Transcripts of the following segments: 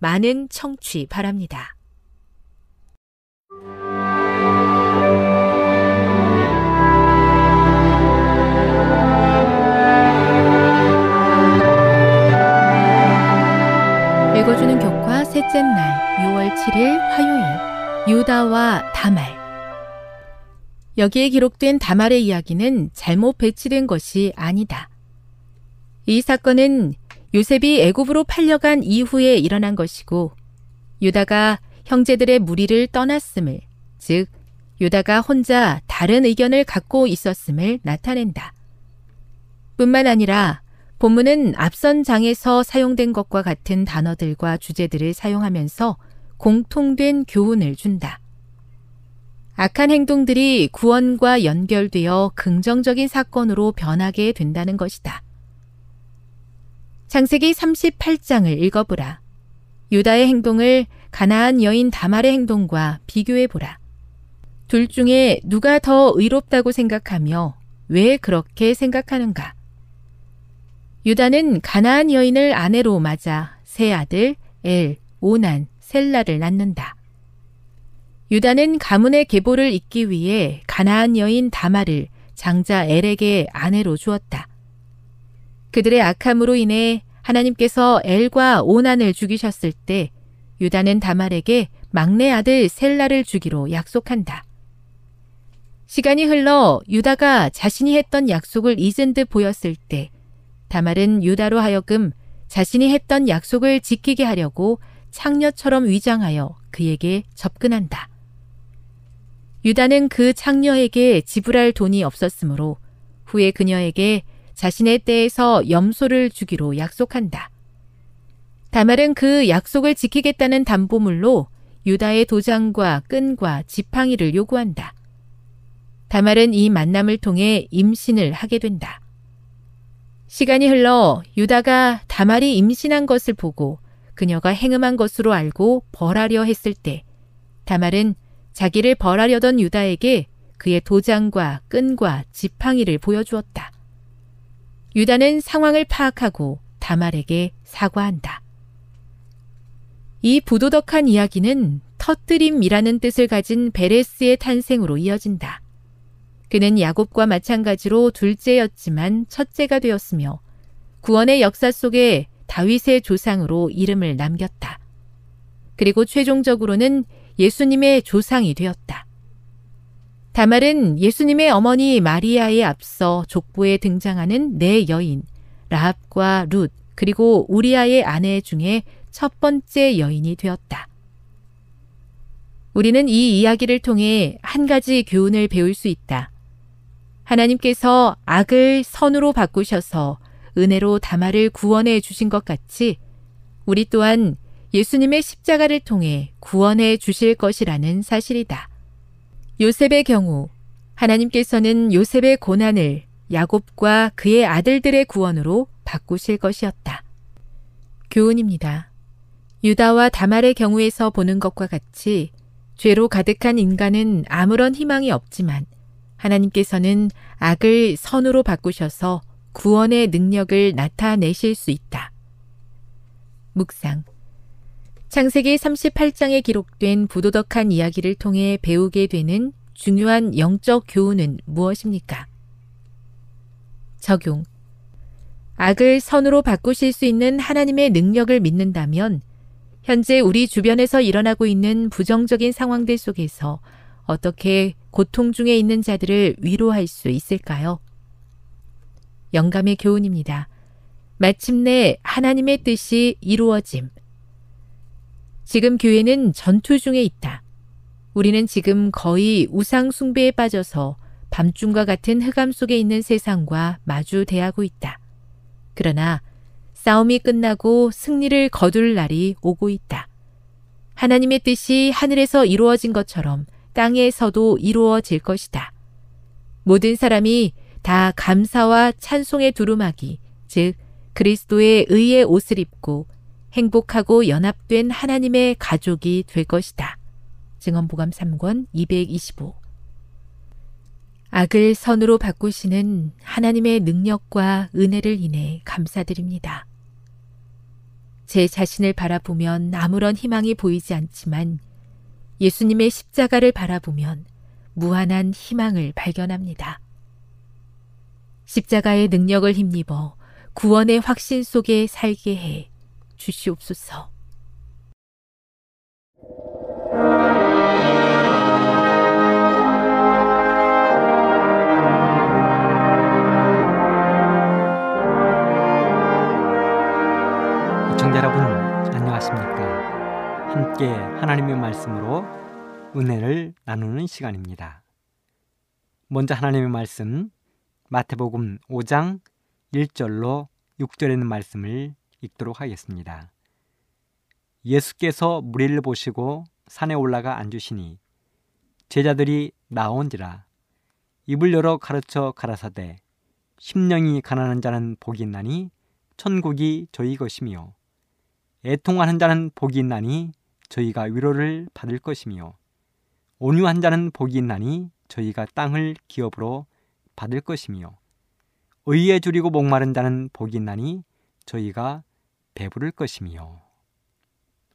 많은 청취 바랍니다. 읽어주는 교과 셋째 날 6월 7일 화요일 유다와 다말 여기에 기록된 다말의 이야기는 잘못 배치된 것이 아니다. 이 사건은 요셉이 애굽으로 팔려간 이후에 일어난 것이고 유다가 형제들의 무리를 떠났음을 즉 유다가 혼자 다른 의견을 갖고 있었음을 나타낸다. 뿐만 아니라 본문은 앞선 장에서 사용된 것과 같은 단어들과 주제들을 사용하면서 공통된 교훈을 준다. 악한 행동들이 구원과 연결되어 긍정적인 사건으로 변하게 된다는 것이다. 창세기 38장을 읽어보라. 유다의 행동을 가나안 여인 다말의 행동과 비교해보라. 둘 중에 누가 더 의롭다고 생각하며 왜 그렇게 생각하는가? 유다는 가나안 여인을 아내로 맞아 세 아들 엘, 오난, 셀라를 낳는다. 유다는 가문의 계보를 잇기 위해 가나안 여인 다말을 장자 엘에게 아내로 주었다. 그들의 악함으로 인해 하나님께서 엘과 오난을 죽이셨을 때 유다는 다말에게 막내 아들 셀라를 주기로 약속한다. 시간이 흘러 유다가 자신이 했던 약속을 잊은 듯 보였을 때 다말은 유다로 하여금 자신이 했던 약속을 지키게 하려고 창녀처럼 위장하여 그에게 접근한다. 유다는 그 창녀에게 지불할 돈이 없었으므로 후에 그녀에게 자신의 때에서 염소를 주기로 약속한다. 다말은 그 약속을 지키겠다는 담보물로 유다의 도장과 끈과 지팡이를 요구한다. 다말은 이 만남을 통해 임신을 하게 된다. 시간이 흘러 유다가 다말이 임신한 것을 보고 그녀가 행음한 것으로 알고 벌하려 했을 때 다말은 자기를 벌하려던 유다에게 그의 도장과 끈과 지팡이를 보여주었다. 유다는 상황을 파악하고 다말에게 사과한다. 이 부도덕한 이야기는 터뜨림이라는 뜻을 가진 베레스의 탄생으로 이어진다. 그는 야곱과 마찬가지로 둘째였지만 첫째가 되었으며 구원의 역사 속에 다윗의 조상으로 이름을 남겼다. 그리고 최종적으로는 예수님의 조상이 되었다. 다말은 예수님의 어머니 마리아에 앞서 족보에 등장하는 네 여인, 라합과 룻, 그리고 우리아의 아내 중에 첫 번째 여인이 되었다. 우리는 이 이야기를 통해 한 가지 교훈을 배울 수 있다. 하나님께서 악을 선으로 바꾸셔서 은혜로 다마를 구원해 주신 것 같이 우리 또한 예수님의 십자가를 통해 구원해 주실 것이라는 사실이다. 요셉의 경우 하나님께서는 요셉의 고난을 야곱과 그의 아들들의 구원으로 바꾸실 것이었다. 교훈입니다. 유다와 다말의 경우에서 보는 것과 같이 죄로 가득한 인간은 아무런 희망이 없지만 하나님께서는 악을 선으로 바꾸셔서 구원의 능력을 나타내실 수 있다. 묵상. 창세기 38장에 기록된 부도덕한 이야기를 통해 배우게 되는 중요한 영적 교훈은 무엇입니까? 적용. 악을 선으로 바꾸실 수 있는 하나님의 능력을 믿는다면 현재 우리 주변에서 일어나고 있는 부정적인 상황들 속에서 어떻게 고통 중에 있는 자들을 위로할 수 있을까요? 영감의 교훈입니다. 마침내 하나님의 뜻이 이루어짐. 지금 교회는 전투 중에 있다. 우리는 지금 거의 우상 숭배에 빠져서 밤중과 같은 흑암 속에 있는 세상과 마주 대하고 있다. 그러나 싸움이 끝나고 승리를 거둘 날이 오고 있다. 하나님의 뜻이 하늘에서 이루어진 것처럼 땅에서도 이루어질 것이다. 모든 사람이 다 감사와 찬송의 두루마기, 즉 그리스도의 의의 옷을 입고 행복하고 연합된 하나님의 가족이 될 것이다. 증언보감 3권 225 악을 선으로 바꾸시는 하나님의 능력과 은혜를 인해 감사드립니다. 제 자신을 바라보면 아무런 희망이 보이지 않지만 예수님의 십자가를 바라보면 무한한 희망을 발견합니다. 십자가의 능력을 힘입어 구원의 확신 속에 살게 해 주시옵소서. 시청자 여러분 안녕하십니까? 함께 하나님의 말씀으로 은혜를 나누는 시간입니다. 먼저 하나님의 말씀 마태복음 5장 1절로 6절에 있는 말씀을 읽도록 하겠습니다. 예수께서 무리를 보시고 산에 올라가 앉으시니 제자들이 나온지라 입을 열어 가르쳐 가라사대 심령이 가난한 자는 복이 있나니 천국이 저희 것이며 애통하는 자는 복이 있나니 저희가 위로를 받을 것이며 온유한 자는 복이 있나니 저희가 땅을 기업으로 받을 것이며 의에 줄이고 목마른 자는 복이 있나니 저희가 배부를 것이며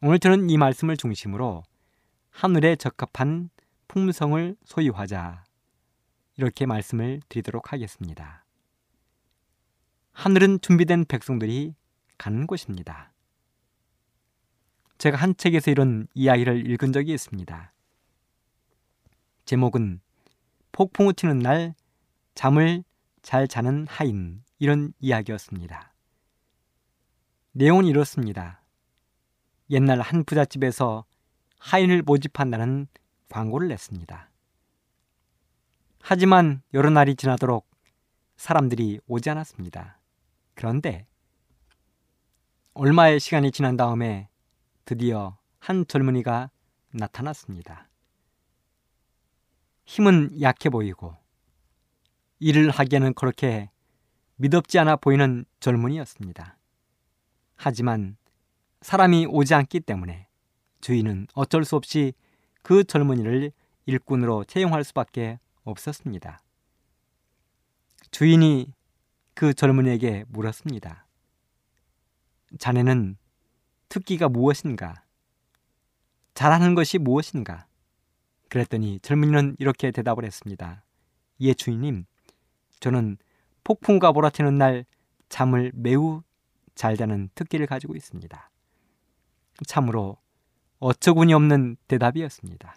오늘 저는 이 말씀을 중심으로 하늘에 적합한 풍성을 소유하자 이렇게 말씀을 드리도록 하겠습니다. 하늘은 준비된 백성들이 가는 곳입니다. 제가 한 책에서 이런 이야기를 읽은 적이 있습니다. 제목은 폭풍우 튀는 날 잠을 잘 자는 하인 이런 이야기였습니다. 내용은 이렇습니다. 옛날 한 부잣집에서 하인을 모집한다는 광고를 냈습니다. 하지만 여러 날이 지나도록 사람들이 오지 않았습니다. 그런데 얼마의 시간이 지난 다음에 드디어 한 젊은이가 나타났습니다. 힘은 약해 보이고 일을 하기에는 그렇게 믿업지 않아 보이는 젊은이였습니다. 하지만 사람이 오지 않기 때문에 주인은 어쩔 수 없이 그 젊은이를 일꾼으로 채용할 수밖에 없었습니다. 주인이 그 젊은이에게 물었습니다. 자네는 특기가 무엇인가? 잘하는 것이 무엇인가? 그랬더니 젊은이는 이렇게 대답을 했습니다. 예, 주인님. 저는 폭풍과 몰아치는 날 잠을 매우 잘 자는 특기를 가지고 있습니다. 참으로 어처구니 없는 대답이었습니다.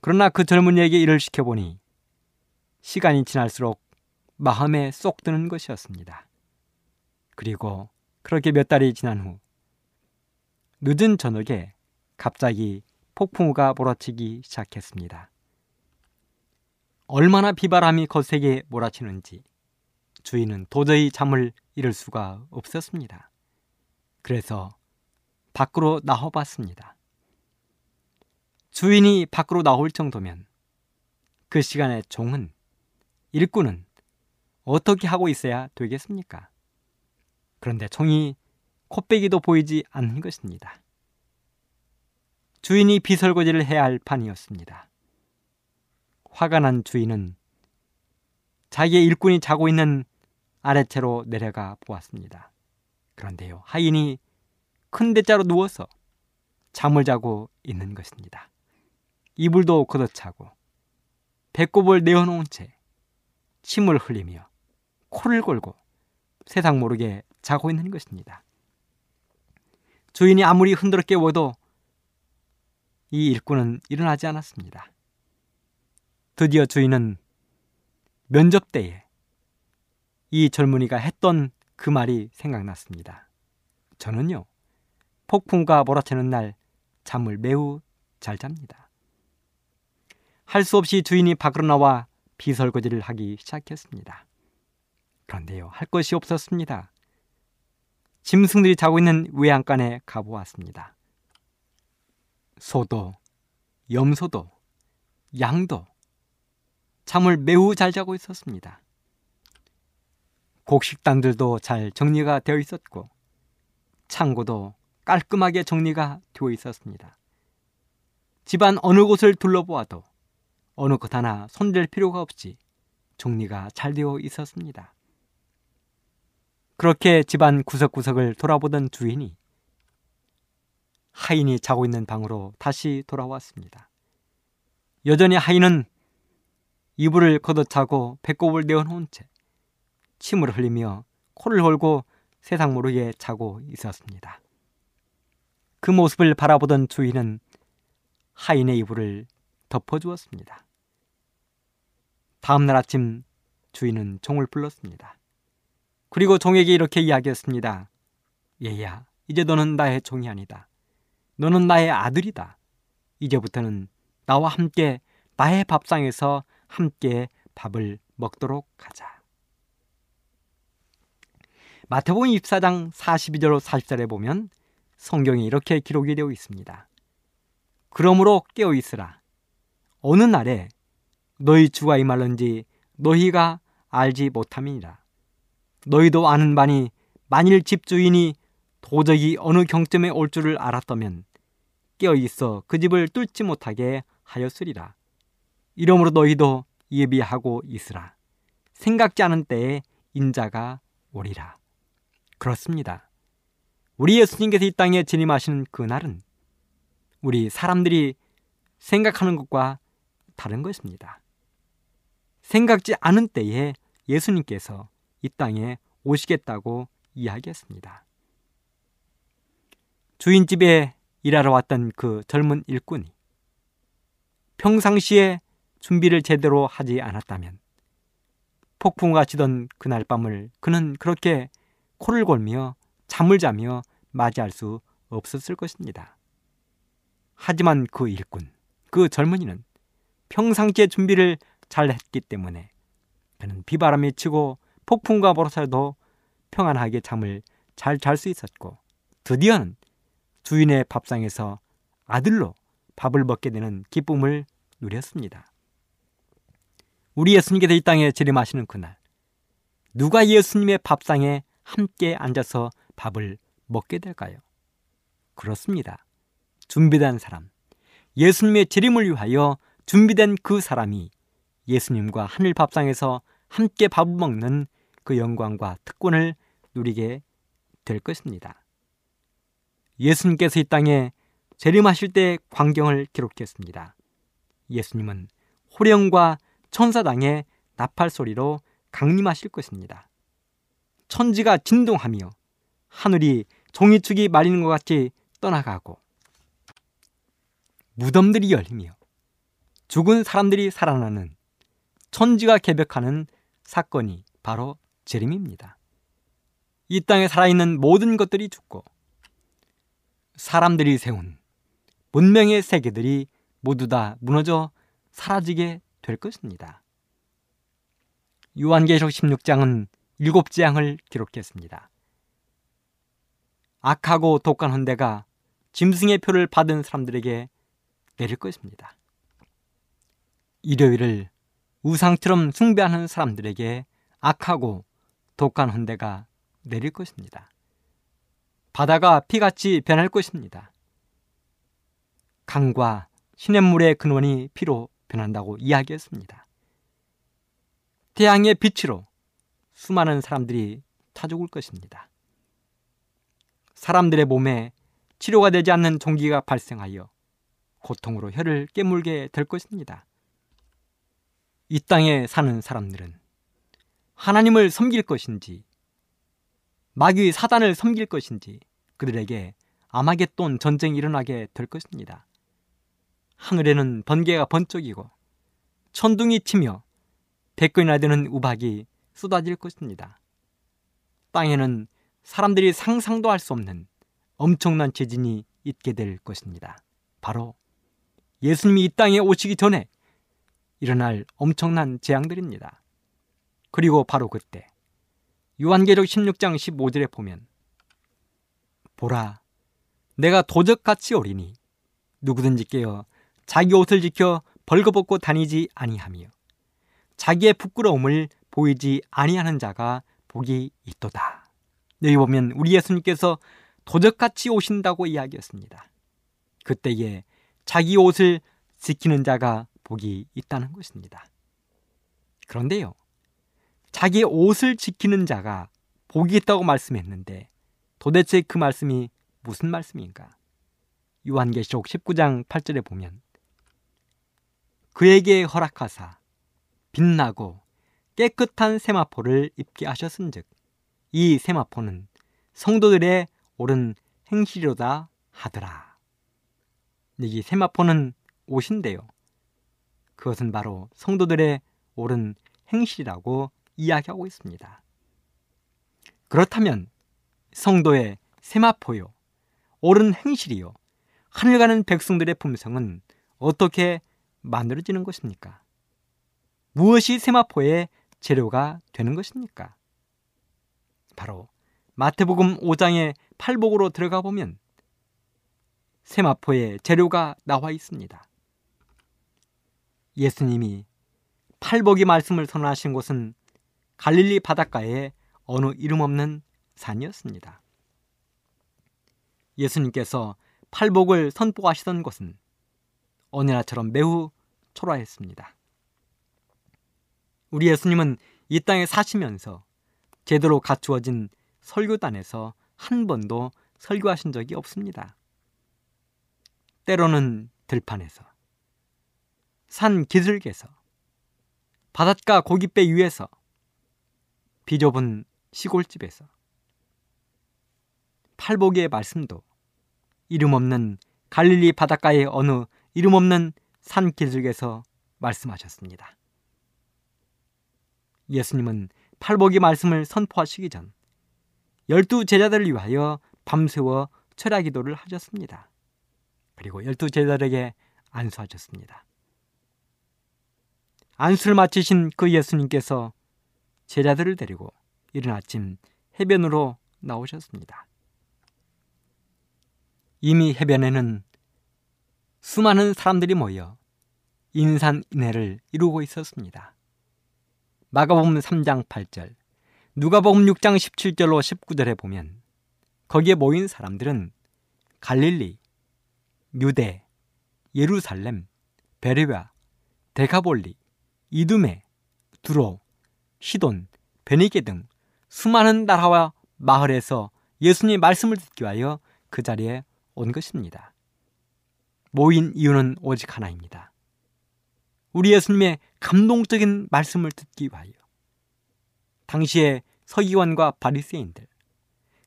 그러나 그 젊은이에게 일을 시켜보니 시간이 지날수록 마음에 쏙 드는 것이었습니다. 그리고 그렇게 몇 달이 지난 후 늦은 저녁에 갑자기 폭풍우가 몰아치기 시작했습니다. 얼마나 비바람이 거세게 몰아치는지 주인은 도저히 잠을 이룰 수가 없었습니다. 그래서 밖으로 나와봤습니다. 주인이 밖으로 나올 정도면 그 시간에 종은 일꾼은 어떻게 하고 있어야 되겠습니까? 그런데 종이 코빼기도 보이지 않는 것입니다. 주인이 비설거지를 해야 할 판이었습니다. 화가 난 주인은 자기의 일꾼이 자고 있는 아래채로 내려가 보았습니다. 그런데요, 하인이 큰 대자로 누워서 잠을 자고 있는 것입니다. 이불도 걷어차고 배꼽을 내어놓은 채 침을 흘리며 코를 골고 세상 모르게 자고 있는 것입니다. 주인이 아무리 흔들어 깨워도 이 일꾼은 일어나지 않았습니다. 드디어 주인은 면접 때에 이 젊은이가 했던 그 말이 생각났습니다. 저는요, 폭풍과 몰아치는 날 잠을 매우 잘 잡니다. 할 수 없이 주인이 밖으로 나와 비설거지를 하기 시작했습니다. 그런데요, 할 것이 없었습니다. 짐승들이 자고 있는 외양간에 가보았습니다. 소도, 염소도, 양도 잠을 매우 잘 자고 있었습니다. 곡식단들도 잘 정리가 되어 있었고 창고도 깔끔하게 정리가 되어 있었습니다. 집안 어느 곳을 둘러보아도 어느 것 하나 손댈 필요가 없이 정리가 잘 되어 있었습니다. 그렇게 집안 구석구석을 돌아보던 주인이 하인이 자고 있는 방으로 다시 돌아왔습니다. 여전히 하인은 이불을 걷어차고 배꼽을 내어놓은 채 침을 흘리며 코를 hol고 세상 모르게 자고 있었습니다. 그 모습을 바라보던 주인은 하인의 이불을 덮어주었습니다. 다음 날 아침 주인은 종을 불렀습니다. 그리고 종에게 이렇게 이야기했습니다. 얘야, 이제 너는 나의 종이 아니다. 너는 나의 아들이다. 이제부터는 나와 함께 나의 밥상에서 함께 밥을 먹도록 하자. 마태복음 24장 42절 44절에 보면 성경에 이렇게 기록이 되어 있습니다. 그러므로 깨어 있으라. 어느 날에 너희 주가 임할런지 너희가 알지 못함이니라. 너희도 아는 바니 만일 집주인이 도저히 어느 경점에 올 줄을 알았다면 깨어 있어 그 집을 뚫지 못하게 하였으리라. 이러므로 너희도 예비하고 있으라. 생각지 않은 때에 인자가 오리라. 그렇습니다. 우리 예수님께서 이 땅에 진임하시는 그날은 우리 사람들이 생각하는 것과 다른 것입니다. 생각지 않은 때에 예수님께서 이 땅에 오시겠다고 이야기했습니다. 주인집에 일하러 왔던 그 젊은 일꾼이 평상시에 준비를 제대로 하지 않았다면 폭풍우가 치던 그날 밤을 그는 그렇게 코를 골며 잠을 자며 맞이할 수 없었을 것입니다. 하지만 그 일꾼, 그 젊은이는 평상시에 준비를 잘 했기 때문에 그는 비바람이 치고 폭풍과 벌어서도 평안하게 잠을 잘 잘 수 있었고 드디어는 주인의 밥상에서 아들로 밥을 먹게 되는 기쁨을 누렸습니다. 우리 예수님께서 이 땅에 재림하시는 그날 누가 예수님의 밥상에 함께 앉아서 밥을 먹게 될까요? 그렇습니다. 준비된 사람, 예수님의 재림을 위하여 준비된 그 사람이 예수님과 하늘 밥상에서 함께 밥을 먹는 그 영광과 특권을 누리게 될 것입니다. 예수님께서 이 땅에 재림하실 때 광경을 기록했습니다. 예수님은 호령과 천사당의 나팔 소리로 강림하실 것입니다. 천지가 진동하며 하늘이 종이축이 말리는 것 같이 떠나가고 무덤들이 열리며 죽은 사람들이 살아나는 천지가 개벽하는 사건이 바로 재림입니다. 이 땅에 살아있는 모든 것들이 죽고 사람들이 세운 문명의 세계들이 모두 다 무너져 사라지게 될 것입니다. 요한계시록 16장은 일곱 재앙을 기록했습니다. 악하고 독한 헌대가 짐승의 표를 받은 사람들에게 내릴 것입니다. 일요일을 우상처럼 숭배하는 사람들에게 악하고 독한 헌대가 내릴 것입니다. 바다가 피같이 변할 것입니다. 강과 시냇물의 근원이 피로 변한다고 이야기했습니다. 태양의 빛으로 수많은 사람들이 타 죽을 것입니다. 사람들의 몸에 치료가 되지 않는 종기가 발생하여 고통으로 혀를 깨물게 될 것입니다. 이 땅에 사는 사람들은 하나님을 섬길 것인지 마귀 사단을 섬길 것인지 그들에게 아마겟돈 전쟁이 일어나게 될 것입니다. 하늘에는 번개가 번쩍이고 천둥이 치며 백건이나 되는 우박이 쏟아질 것입니다. 땅에는 사람들이 상상도 할 수 없는 엄청난 지진이 있게 될 것입니다. 바로 예수님이 이 땅에 오시기 전에 일어날 엄청난 재앙들입니다. 그리고 바로 그때 요한계적 16장 15절에 보면 보라 내가 도적같이 오리니 누구든지 깨어 자기 옷을 지켜 벌거벗고 다니지 아니하며 자기의 부끄러움을 보이지 아니하는 자가 복이 있도다. 여기 보면 우리 예수님께서 도적같이 오신다고 이야기했습니다. 그때에 자기 옷을 지키는 자가 복이 있다는 것입니다. 그런데요, 자기 옷을 지키는 자가 복이 있다고 말씀했는데 도대체 그 말씀이 무슨 말씀인가? 요한계시록 19장 8절에 보면 그에게 허락하사 빛나고 깨끗한 세마포를 입게 하셨은즉 이 세마포는 성도들의 옳은 행실이로다 하더라. 여기 세마포는 옷인데요. 그것은 바로 성도들의 옳은 행실이라고 이야기하고 있습니다. 그렇다면 성도의 세마포요, 옳은 행실이요, 하늘 가는 백성들의 품성은 어떻게 만들어지는 것입니까? 무엇이 세마포의 재료가 되는 것입니까? 바로 마태복음 5장의 팔복으로 들어가 보면 세마포의 재료가 나와 있습니다. 예수님이 팔복이 말씀을 선언하신 곳은 갈릴리 바닷가의 어느 이름 없는 산이었습니다. 예수님께서 팔복을 선포하시던 곳은 어느 나처럼 매우 초라했습니다. 우리 예수님은 이 땅에 사시면서 제대로 갖추어진 설교단에서 한 번도 설교하신 적이 없습니다. 때로는 들판에서, 산 기슭에서, 바닷가 고깃배 위에서, 비좁은 시골집에서, 팔복의 말씀도 이름 없는 갈릴리 바닷가의 어느 이름 없는 산 기슭에서 말씀하셨습니다. 예수님은 팔복의 말씀을 선포하시기 전 열두 제자들을 위하여 밤새워 철야 기도를 하셨습니다. 그리고 열두 제자들에게 안수하셨습니다. 안수를 마치신 그 예수님께서 제자들을 데리고 이른 아침 해변으로 나오셨습니다. 이미 해변에는 수많은 사람들이 모여 인산인해를 이루고 있었습니다. 마가복음 3장 8절, 누가복음 6장 17절로 19절에 보면 거기에 모인 사람들은 갈릴리, 유대, 예루살렘, 베레와, 데가볼리, 이두메, 두로, 시돈, 베니게 등 수많은 나라와 마을에서 예수님의 말씀을 듣기 위하여 그 자리에 온 것입니다. 모인 이유는 오직 하나입니다. 우리 예수님의 감동적인 말씀을 듣기 위하여 당시의 서기관과 바리새인들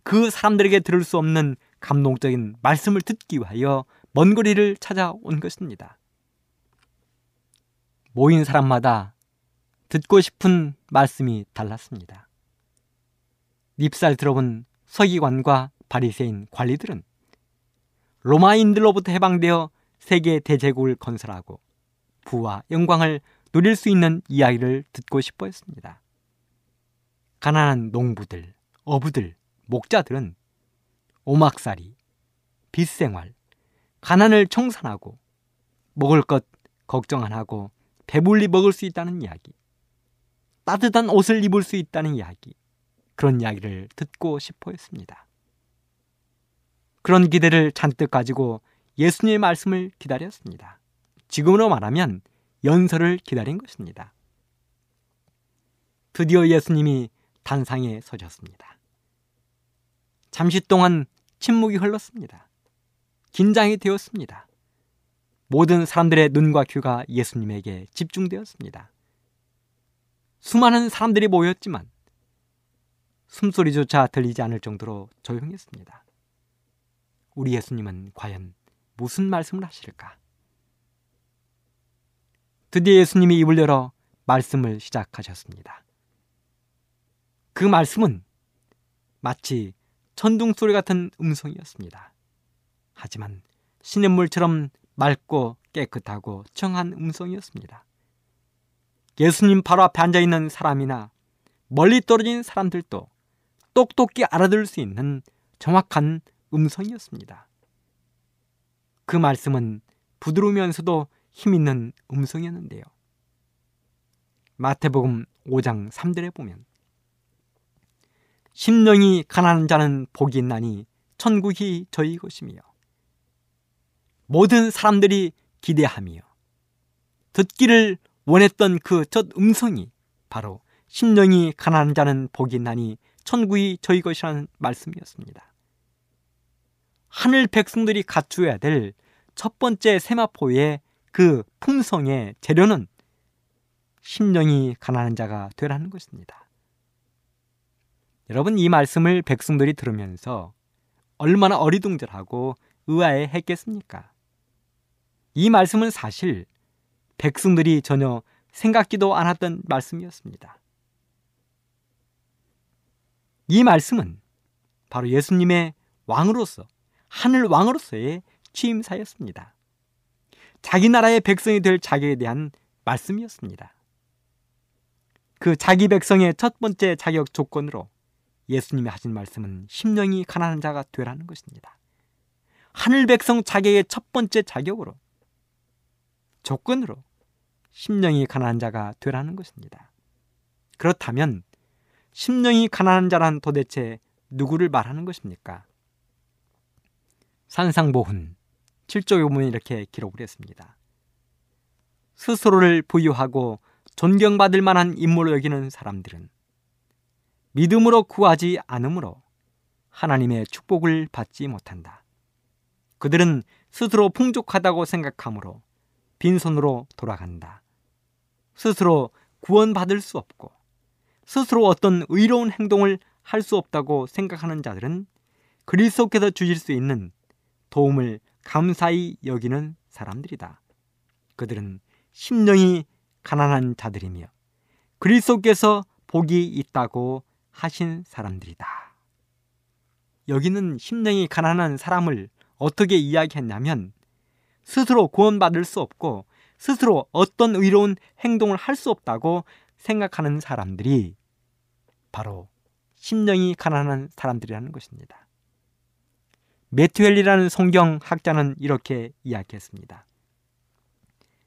그 사람들에게 들을 수 없는 감동적인 말씀을 듣기 위하여 먼 거리를 찾아온 것입니다. 모인 사람마다 듣고 싶은 말씀이 달랐습니다. 립살 들어본 서기관과 바리새인 관리들은 로마인들로부터 해방되어 세계 대제국을 건설하고 부와 영광을 누릴 수 있는 이야기를 듣고 싶어 했습니다. 가난한 농부들, 어부들, 목자들은 오막살이, 빚생활, 가난을 청산하고 먹을 것 걱정 안 하고 배불리 먹을 수 있다는 이야기, 따뜻한 옷을 입을 수 있다는 이야기, 그런 이야기를 듣고 싶어 했습니다. 그런 기대를 잔뜩 가지고 예수님의 말씀을 기다렸습니다. 지금으로 말하면 연설을 기다린 것입니다. 드디어 예수님이 단상에 서셨습니다. 잠시 동안 침묵이 흘렀습니다. 긴장이 되었습니다. 모든 사람들의 눈과 귀가 예수님에게 집중되었습니다. 수많은 사람들이 모였지만 숨소리조차 들리지 않을 정도로 조용했습니다. 우리 예수님은 과연 무슨 말씀을 하실까? 드디어 예수님이 입을 열어 말씀을 시작하셨습니다. 그 말씀은 마치 천둥 소리 같은 음성이었습니다. 하지만 시냇물처럼 맑고 깨끗하고 청한 음성이었습니다. 예수님 바로 앞에 앉아 있는 사람이나 멀리 떨어진 사람들도 똑똑히 알아들을 수 있는 정확한 음성이었습니다. 그 말씀은 부드러우면서도 힘있는 음성이었는데요. 마태복음 5장 3절에 보면 심령이 가난한 자는 복이 있나니 천국이 저희 것이며 모든 사람들이 기대하며 듣기를 원했던 그 첫 음성이 바로 심령이 가난한 자는 복이 있나니 천국이 저희 것이라는 말씀이었습니다. 하늘 백성들이 갖추어야 될 첫 번째 세마포의 그 품성의 재료는 심령이 가난한 자가 되라는 것입니다. 여러분 이 말씀을 백성들이 들으면서 얼마나 어리둥절하고 의아해 했겠습니까? 이 말씀은 사실 백성들이 전혀 생각지도 않았던 말씀이었습니다. 이 말씀은 바로 예수님의 왕으로서 하늘 왕으로서의 취임사였습니다. 자기 나라의 백성이 될 자격에 대한 말씀이었습니다. 그 자기 백성의 첫 번째 자격 조건으로 예수님이 하신 말씀은 심령이 가난한 자가 되라는 것입니다. 하늘 백성 자격의 첫 번째 자격으로 조건으로 심령이 가난한 자가 되라는 것입니다. 그렇다면 심령이 가난한 자란 도대체 누구를 말하는 것입니까? 산상보훈 7조 요문에 이렇게 기록을 했습니다. 스스로를 부유하고 존경받을 만한 인물로 여기는 사람들은 믿음으로 구하지 않으므로 하나님의 축복을 받지 못한다. 그들은 스스로 풍족하다고 생각하므로 빈손으로 돌아간다. 스스로 구원받을 수 없고 스스로 어떤 의로운 행동을 할 수 없다고 생각하는 자들은 그리스도께서 주실 수 있는 도움을 감사히 여기는 사람들이다. 그들은 심령이 가난한 자들이며 그리스도께서 복이 있다고 하신 사람들이다. 여기는 심령이 가난한 사람을 어떻게 이야기했냐면 스스로 구원받을 수 없고 스스로 어떤 의로운 행동을 할 수 없다고 생각하는 사람들이 바로 심령이 가난한 사람들이라는 것입니다. 메투엘리라는 성경 학자는 이렇게 이야기했습니다.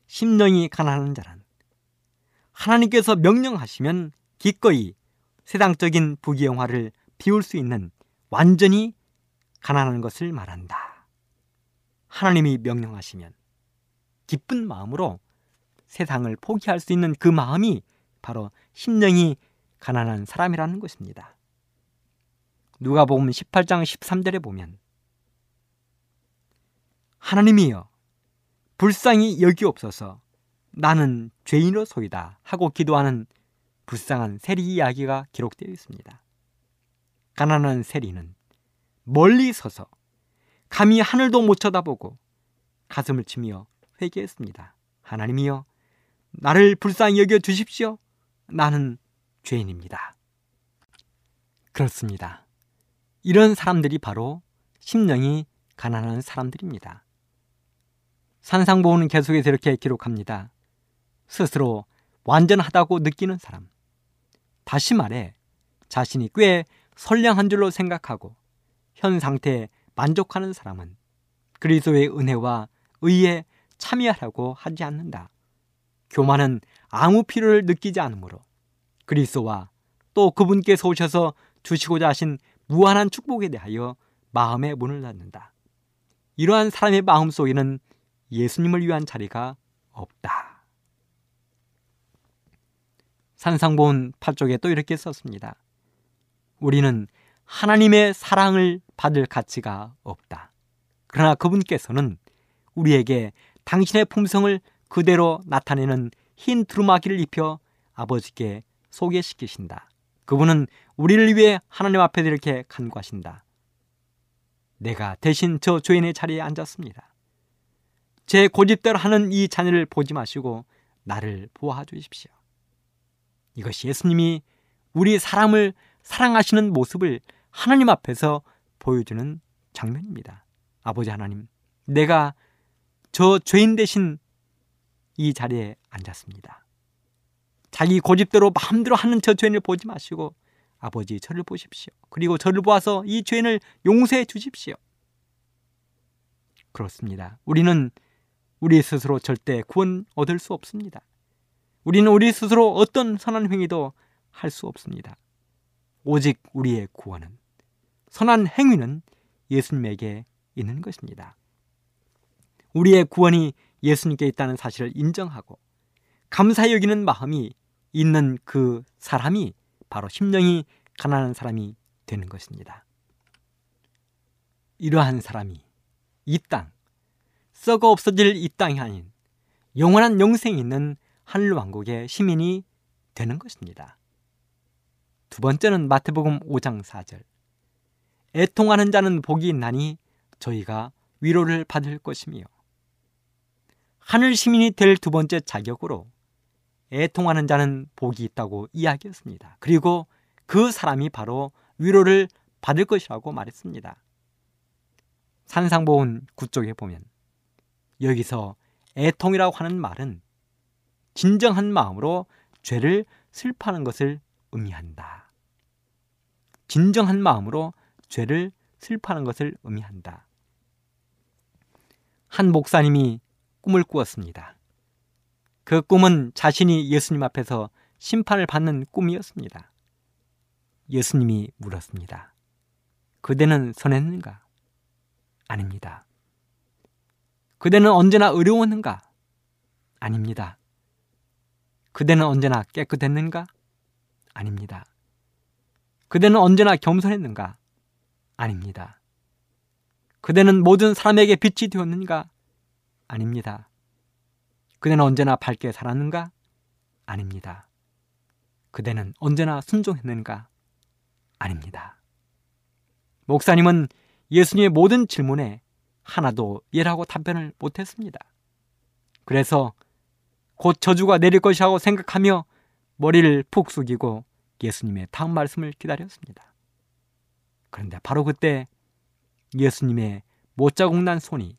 심령이 가난한 자란 하나님께서 명령하시면 기꺼이 세상적인 부귀영화를 비울 수 있는 완전히 가난한 것을 말한다. 하나님이 명령하시면 기쁜 마음으로 세상을 포기할 수 있는 그 마음이 바로 심령이 가난한 사람이라는 것입니다. 누가복음 18장 13절에 보면 하나님이여 불쌍히 여기옵소서 나는 죄인으로소이다 하고 기도하는 불쌍한 세리 이야기가 기록되어 있습니다. 가난한 세리는 멀리 서서 감히 하늘도 못 쳐다보고 가슴을 치며 회개했습니다. 하나님이여 나를 불쌍히 여겨 주십시오. 나는 죄인입니다. 그렇습니다. 이런 사람들이 바로 심령이 가난한 사람들입니다. 산상보훈은 계속해서 이렇게 기록합니다. 스스로 완전하다고 느끼는 사람. 다시 말해 자신이 꽤 선량한 줄로 생각하고 현 상태에 만족하는 사람은 그리스도의 은혜와 의에 참여하려고 하지 않는다. 교만은 아무 필요를 느끼지 않으므로 그리스도와 또 그분께서 오셔서 주시고자 하신 무한한 축복에 대하여 마음의 문을 닫는다. 이러한 사람의 마음 속에는 예수님을 위한 자리가 없다. 산상본 8쪽에 또 이렇게 썼습니다. 우리는 하나님의 사랑을 받을 가치가 없다. 그러나 그분께서는 우리에게 당신의 품성을 그대로 나타내는 흰 두루마기를 입혀 아버지께 소개시키신다. 그분은 우리를 위해 하나님 앞에 이렇게 간구하신다. 내가 대신 저 죄인의 자리에 앉았습니다. 제 고집대로 하는 이 자녀를 보지 마시고 나를 보아 주십시오. 이것이 예수님이 우리 사람을 사랑하시는 모습을 하나님 앞에서 보여주는 장면입니다. 아버지 하나님, 내가 저 죄인 대신 이 자리에 앉았습니다. 자기 고집대로 마음대로 하는 저 죄인을 보지 마시고 아버지 저를 보십시오. 그리고 저를 보아서 이 죄인을 용서해 주십시오. 그렇습니다. 우리는 우리 스스로 절대 구원 얻을 수 없습니다. 우리는 우리 스스로 어떤 선한 행위도 할 수 없습니다. 오직 우리의 구원은 선한 행위는 예수님에게 있는 것입니다. 우리의 구원이 예수님께 있다는 사실을 인정하고 감사히 여기는 마음이 있는 그 사람이 바로 심령이 가난한 사람이 되는 것입니다. 이러한 사람이 이 땅, 썩어 없어질 이 땅이 아닌 영원한 영생이 있는 하늘 왕국의 시민이 되는 것입니다. 두 번째는 마태복음 5장 4절. 애통하는 자는 복이 있나니 저희가 위로를 받을 것이며 하늘 시민이 될 두 번째 자격으로 애통하는 자는 복이 있다고 이야기했습니다. 그리고 그 사람이 바로 위로를 받을 것이라고 말했습니다. 산상보훈 9쪽에 보면 여기서 애통이라고 하는 말은 진정한 마음으로 죄를 슬퍼하는 것을 의미한다. 진정한 마음으로 죄를 슬퍼하는 것을 의미한다. 한 목사님이 꿈을 꾸었습니다. 그 꿈은 자신이 예수님 앞에서 심판을 받는 꿈이었습니다. 예수님이 물었습니다. 그대는 선했는가? 아닙니다. 그대는 언제나 의로웠는가? 아닙니다. 그대는 언제나 깨끗했는가? 아닙니다. 그대는 언제나 겸손했는가? 아닙니다. 그대는 모든 사람에게 빛이 되었는가? 아닙니다. 그대는 언제나 밝게 살았는가? 아닙니다. 그대는 언제나 순종했는가? 아닙니다. 목사님은 예수님의 모든 질문에 하나도 예라고 답변을 못했습니다. 그래서 곧 저주가 내릴 것이라고 생각하며 머리를 푹 숙이고 예수님의 다음 말씀을 기다렸습니다. 그런데 바로 그때 예수님의 못자국 난 손이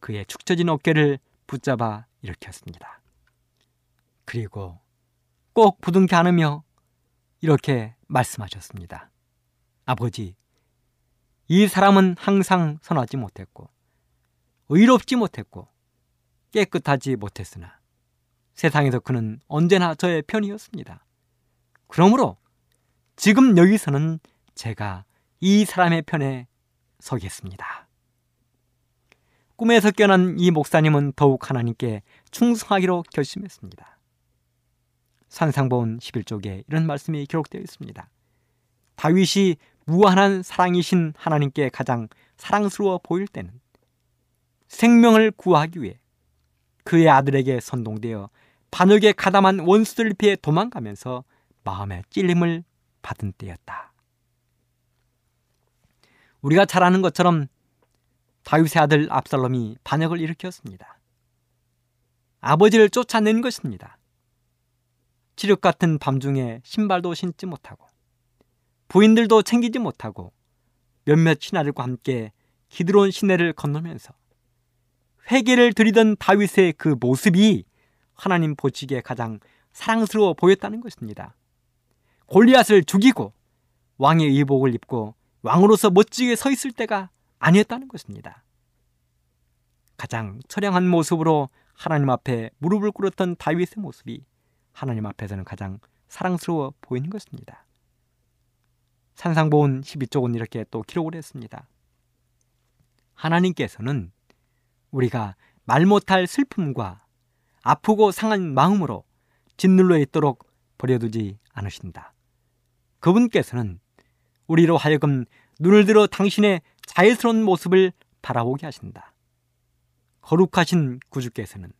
그의 축 처진 어깨를 붙잡아 일으켰습니다. 그리고 꼭 부둥켜 안으며 이렇게 말씀하셨습니다. 아버지, 이 사람은 항상 선하지 못했고, 의롭지 못했고, 깨끗하지 못했으나, 세상에서 그는 언제나 저의 편이었습니다. 그러므로 지금 여기서는 제가 이 사람의 편에 서겠습니다. 꿈에서 깨어난 이 목사님은 더욱 하나님께 충성하기로 결심했습니다. 산상본 11쪽에 이런 말씀이 기록되어 있습니다. 다윗이 무한한 사랑이신 하나님께 가장 사랑스러워 보일 때는 생명을 구하기 위해 그의 아들에게 선동되어 반역에 가담한 원수들 피해 도망가면서 마음의 찔림을 받은 때였다. 우리가 잘 아는 것처럼 다윗의 아들 압살롬이 반역을 일으켰습니다. 아버지를 쫓아낸 것입니다. 칠흑 같은 밤중에 신발도 신지 못하고 부인들도 챙기지 못하고 몇몇 신하들과 함께 기드론 시내를 건너면서 회개를 드리던 다윗의 그 모습이 하나님 보시기에 가장 사랑스러워 보였다는 것입니다. 골리앗을 죽이고 왕의 의복을 입고 왕으로서 멋지게 서 있을 때가 아니었다는 것입니다. 가장 처량한 모습으로 하나님 앞에 무릎을 꿇었던 다윗의 모습이 하나님 앞에서는 가장 사랑스러워 보이는 것입니다. 산상보온 12쪽은 이렇게 또 기록을 했습니다. 하나님께서는 우리가 말 못할 슬픔과 아프고 상한 마음으로 짓눌러 있도록 버려두지 않으신다. 그분께서는 우리로 하여금 눈을 들어 당신의 자애스러운 모습을 바라보게 하신다. 거룩하신 구주께서는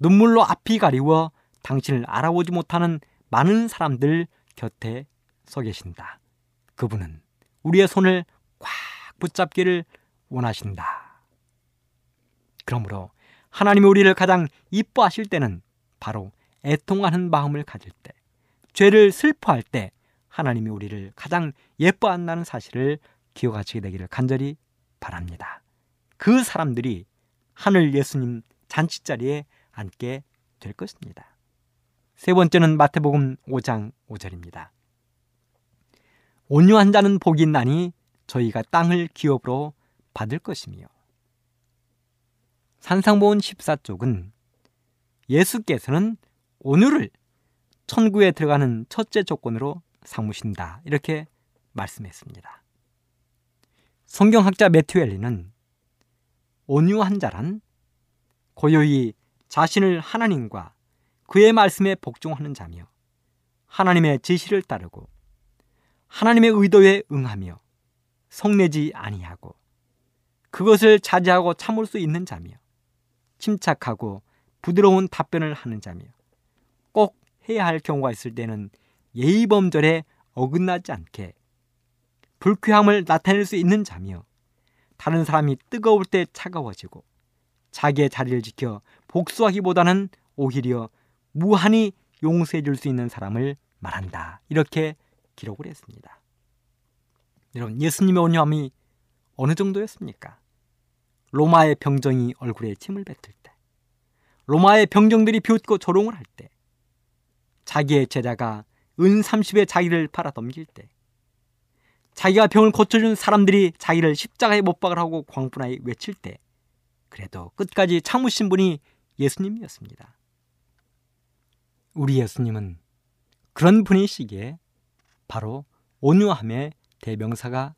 눈물로 앞이 가리워 당신을 알아보지 못하는 많은 사람들 곁에 서 계신다. 그분은 우리의 손을 꽉 붙잡기를 원하신다. 그러므로 하나님이 우리를 가장 이뻐하실 때는 바로 애통하는 마음을 가질 때, 죄를 슬퍼할 때 하나님이 우리를 가장 예뻐한다는 사실을 기억하시게 되기를 간절히 바랍니다. 그 사람들이 하늘 예수님 잔치자리에 앉게 될 것입니다. 세 번째는 마태복음 5장 5절입니다. 온유한 자는 복이 있나니 저희가 땅을 기업으로 받을 것이며 산상보온 14쪽은 예수께서는 온유를 천국에 들어가는 첫째 조건으로 삼으신다. 이렇게 말씀했습니다. 성경학자 매튜 엘리는 온유한 자란 고요히 자신을 하나님과 그의 말씀에 복종하는 자며 하나님의 지시를 따르고 하나님의 의도에 응하며 성내지 아니하고 그것을 자제하고 참을 수 있는 자며 침착하고 부드러운 답변을 하는 자며 꼭 해야 할 경우가 있을 때는 예의범절에 어긋나지 않게 불쾌함을 나타낼 수 있는 자며 다른 사람이 뜨거울 때 차가워지고 자기의 자리를 지켜 복수하기보다는 오히려 무한히 용서해 줄 수 있는 사람을 말한다. 이렇게 기록을 했습니다. 여러분, 예수님의 온유함이 어느 정도였습니까? 로마의 병정이 얼굴에 침을 뱉을 때, 로마의 병정들이 비웃고 조롱을 할 때, 자기의 제자가 은 30에 자기를 팔아 넘길 때, 자기가 병을 고쳐준 사람들이 자기를 십자가에 못 박으라고 광분하게 외칠 때, 그래도 끝까지 참으신 분이 예수님이었습니다. 우리 예수님은 그런 분이시기에 바로 온유함의 대명사가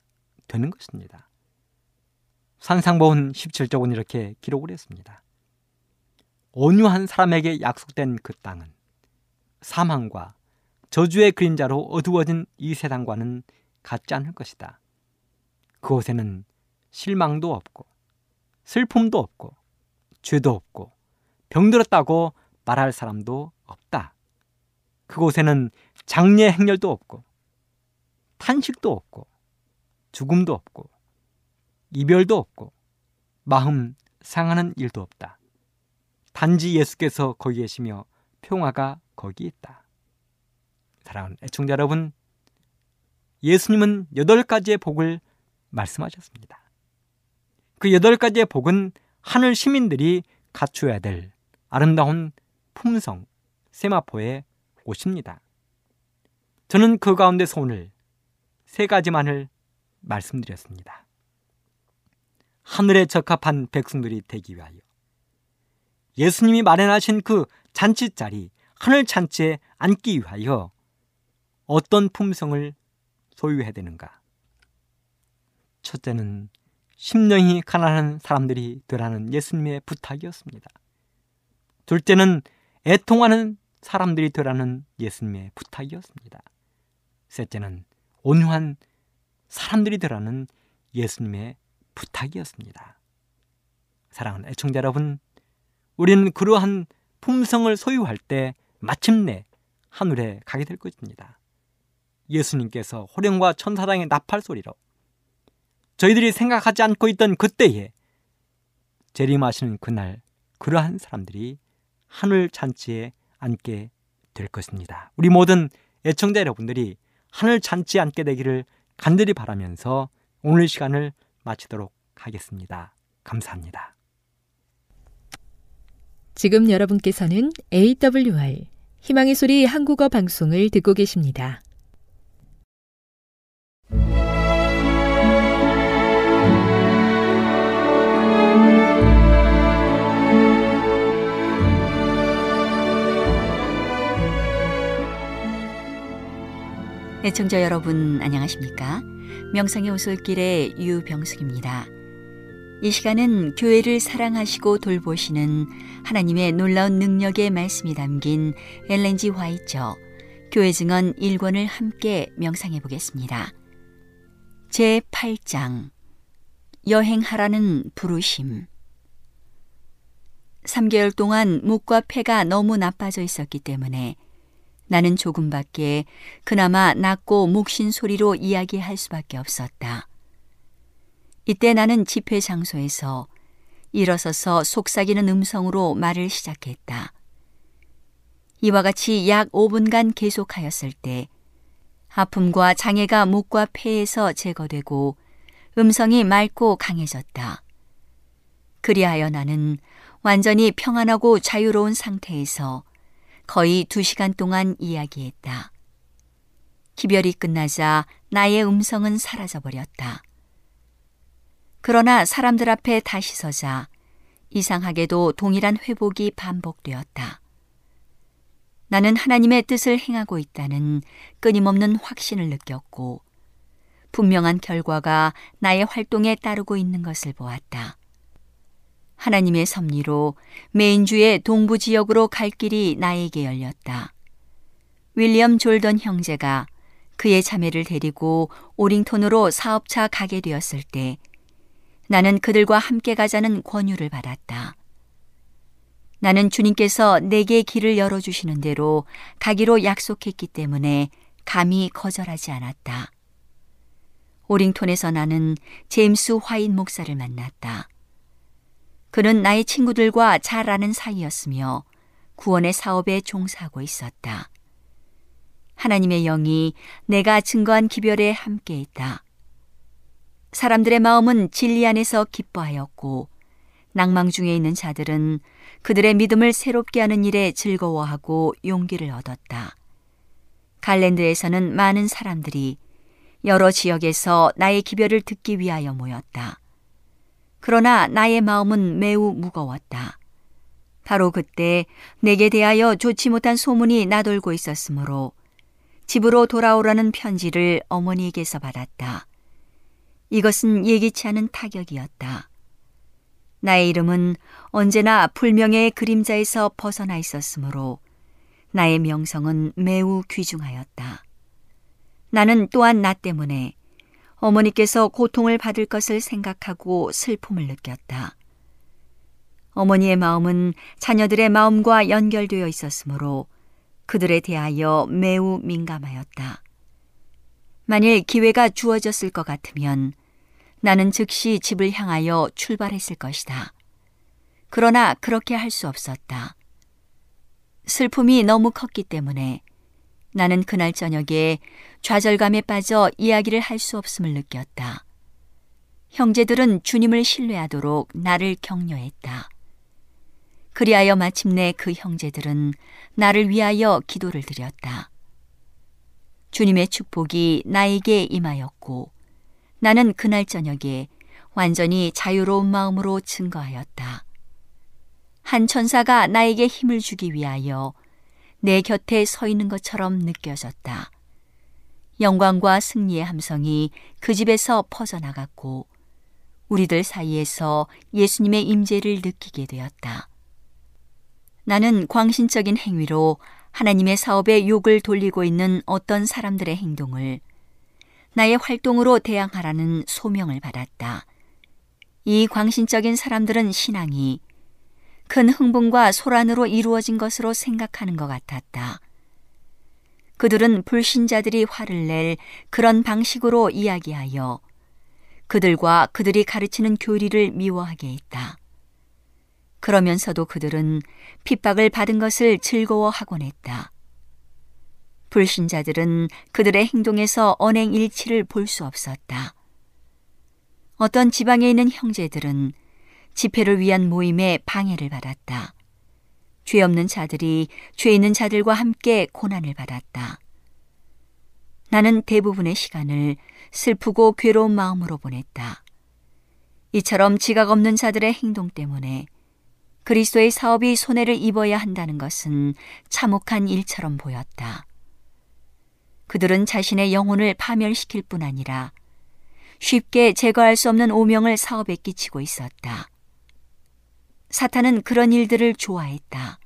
되는 것입니다. 산상보훈 17쪽은 이렇게 기록을 했습니다. 온유한 사람에게 약속된 그 땅은 사망과 저주의 그림자로 어두워진 이 세상과는 같지 않을 것이다. 그곳에는 실망도 없고 슬픔도 없고 죄도 없고 병들었다고 말할 사람도 없다. 그곳에는 장례 행렬도 없고 탄식도 없고 죽음도 없고 이별도 없고 마음 상하는 일도 없다. 단지 예수께서 거기 계시며 평화가 거기 있다. 사랑하는 애청자 여러분, 예수님은 여덟 가지의 복을 말씀하셨습니다. 그 여덟 가지의 복은 하늘 시민들이 갖추어야 될 아름다운 품성, 세마포의 옷입니다. 저는 그 가운데서 오늘 세 가지만을 말씀드렸습니다. 하늘에 적합한 백성들이 되기 위하여 예수님이 마련하신 그 잔치 자리 하늘 잔치에 앉기 위하여 어떤 품성을 소유해야 되는가? 첫째는 심령이 가난한 사람들이 되라는 예수님의 부탁이었습니다. 둘째는 애통하는 사람들이 되라는 예수님의 부탁이었습니다. 셋째는 온유한 사람들이 되라는 예수님의 부탁이었습니다. 사랑하는 애청자 여러분, 우리는 그러한 품성을 소유할 때 마침내 하늘에 가게 될 것입니다. 예수님께서 호령과 천사장의 나팔 소리로 저희들이 생각하지 않고 있던 그때에 재림하시는 그날 그러한 사람들이 하늘 잔치에 앉게 될 것입니다. 우리 모든 애청자 여러분들이 하늘 잔치에 앉게 되기를 간절히 바라면서 오늘 시간을 마치도록 하겠습니다. 감사합니다. 지금 여러분께서는 AWR 희망의 소리 한국어 방송을 듣고 계십니다. 애청자 여러분 안녕하십니까? 명상의 오솔길의 유병숙입니다. 이 시간은 교회를 사랑하시고 돌보시는 하나님의 놀라운 능력의 말씀이 담긴 엘렌지 화이처 교회 증언 1권을 함께 명상해 보겠습니다. 제 8장 여행하라는 부르심 3개월 동안 목과 폐가 너무 나빠져 있었기 때문에 나는 조금밖에 그나마 낮고 목신 소리로 이야기할 수밖에 없었다. 이때 나는 집회 장소에서 일어서서 속삭이는 음성으로 말을 시작했다. 이와 같이 약 5분간 계속하였을 때 아픔과 장애가 목과 폐에서 제거되고 음성이 맑고 강해졌다. 그리하여 나는 완전히 평안하고 자유로운 상태에서 거의 두 시간 동안 이야기했다. 기별이 끝나자 나의 음성은 사라져버렸다. 그러나 사람들 앞에 다시 서자 이상하게도 동일한 회복이 반복되었다. 나는 하나님의 뜻을 행하고 있다는 끊임없는 확신을 느꼈고 분명한 결과가 나의 활동에 따르고 있는 것을 보았다. 하나님의 섭리로 메인주의 동부 지역으로 갈 길이 나에게 열렸다. 윌리엄 졸던 형제가 그의 자매를 데리고 오링톤으로 사업차 가게 되었을 때 나는 그들과 함께 가자는 권유를 받았다. 나는 주님께서 내게 길을 열어주시는 대로 가기로 약속했기 때문에 감히 거절하지 않았다. 오링톤에서 나는 제임스 화인 목사를 만났다. 그는 나의 친구들과 잘 아는 사이였으며 구원의 사업에 종사하고 있었다. 하나님의 영이 내가 증거한 기별에 함께했다. 사람들의 마음은 진리 안에서 기뻐하였고 낭망 중에 있는 자들은 그들의 믿음을 새롭게 하는 일에 즐거워하고 용기를 얻었다. 갈랜드에서는 많은 사람들이 여러 지역에서 나의 기별을 듣기 위하여 모였다. 그러나 나의 마음은 매우 무거웠다. 바로 그때 내게 대하여 좋지 못한 소문이 나돌고 있었으므로 집으로 돌아오라는 편지를 어머니에게서 받았다. 이것은 예기치 않은 타격이었다. 나의 이름은 언제나 불명예의 그림자에서 벗어나 있었으므로 나의 명성은 매우 귀중하였다. 나는 또한 나 때문에 어머니께서 고통을 받을 것을 생각하고 슬픔을 느꼈다. 어머니의 마음은 자녀들의 마음과 연결되어 있었으므로 그들에 대하여 매우 민감하였다. 만일 기회가 주어졌을 것 같으면 나는 즉시 집을 향하여 출발했을 것이다. 그러나 그렇게 할 수 없었다. 슬픔이 너무 컸기 때문에 나는 그날 저녁에 좌절감에 빠져 이야기를 할 수 없음을 느꼈다. 형제들은 주님을 신뢰하도록 나를 격려했다. 그리하여 마침내 그 형제들은 나를 위하여 기도를 드렸다. 주님의 축복이 나에게 임하였고 나는 그날 저녁에 완전히 자유로운 마음으로 증거하였다. 한 천사가 나에게 힘을 주기 위하여 내 곁에 서 있는 것처럼 느껴졌다. 영광과 승리의 함성이 그 집에서 퍼져나갔고 우리들 사이에서 예수님의 임재를 느끼게 되었다. 나는 광신적인 행위로 하나님의 사업에 욕을 돌리고 있는 어떤 사람들의 행동을 나의 활동으로 대항하라는 소명을 받았다. 이 광신적인 사람들은 신앙이 큰 흥분과 소란으로 이루어진 것으로 생각하는 것 같았다. 그들은 불신자들이 화를 낼 그런 방식으로 이야기하여 그들과 그들이 가르치는 교리를 미워하게 했다. 그러면서도 그들은 핍박을 받은 것을 즐거워하곤 했다. 불신자들은 그들의 행동에서 언행 일치를 볼 수 없었다. 어떤 지방에 있는 형제들은 집회를 위한 모임에 방해를 받았다. 죄 없는 자들이 죄 있는 자들과 함께 고난을 받았다. 나는 대부분의 시간을 슬프고 괴로운 마음으로 보냈다. 이처럼 지각 없는 자들의 행동 때문에 그리스도의 사업이 손해를 입어야 한다는 것은 참혹한 일처럼 보였다. 그들은 자신의 영혼을 파멸시킬 뿐 아니라 쉽게 제거할 수 없는 오명을 사업에 끼치고 있었다. 사탄은 그런 일들을 좋아했다.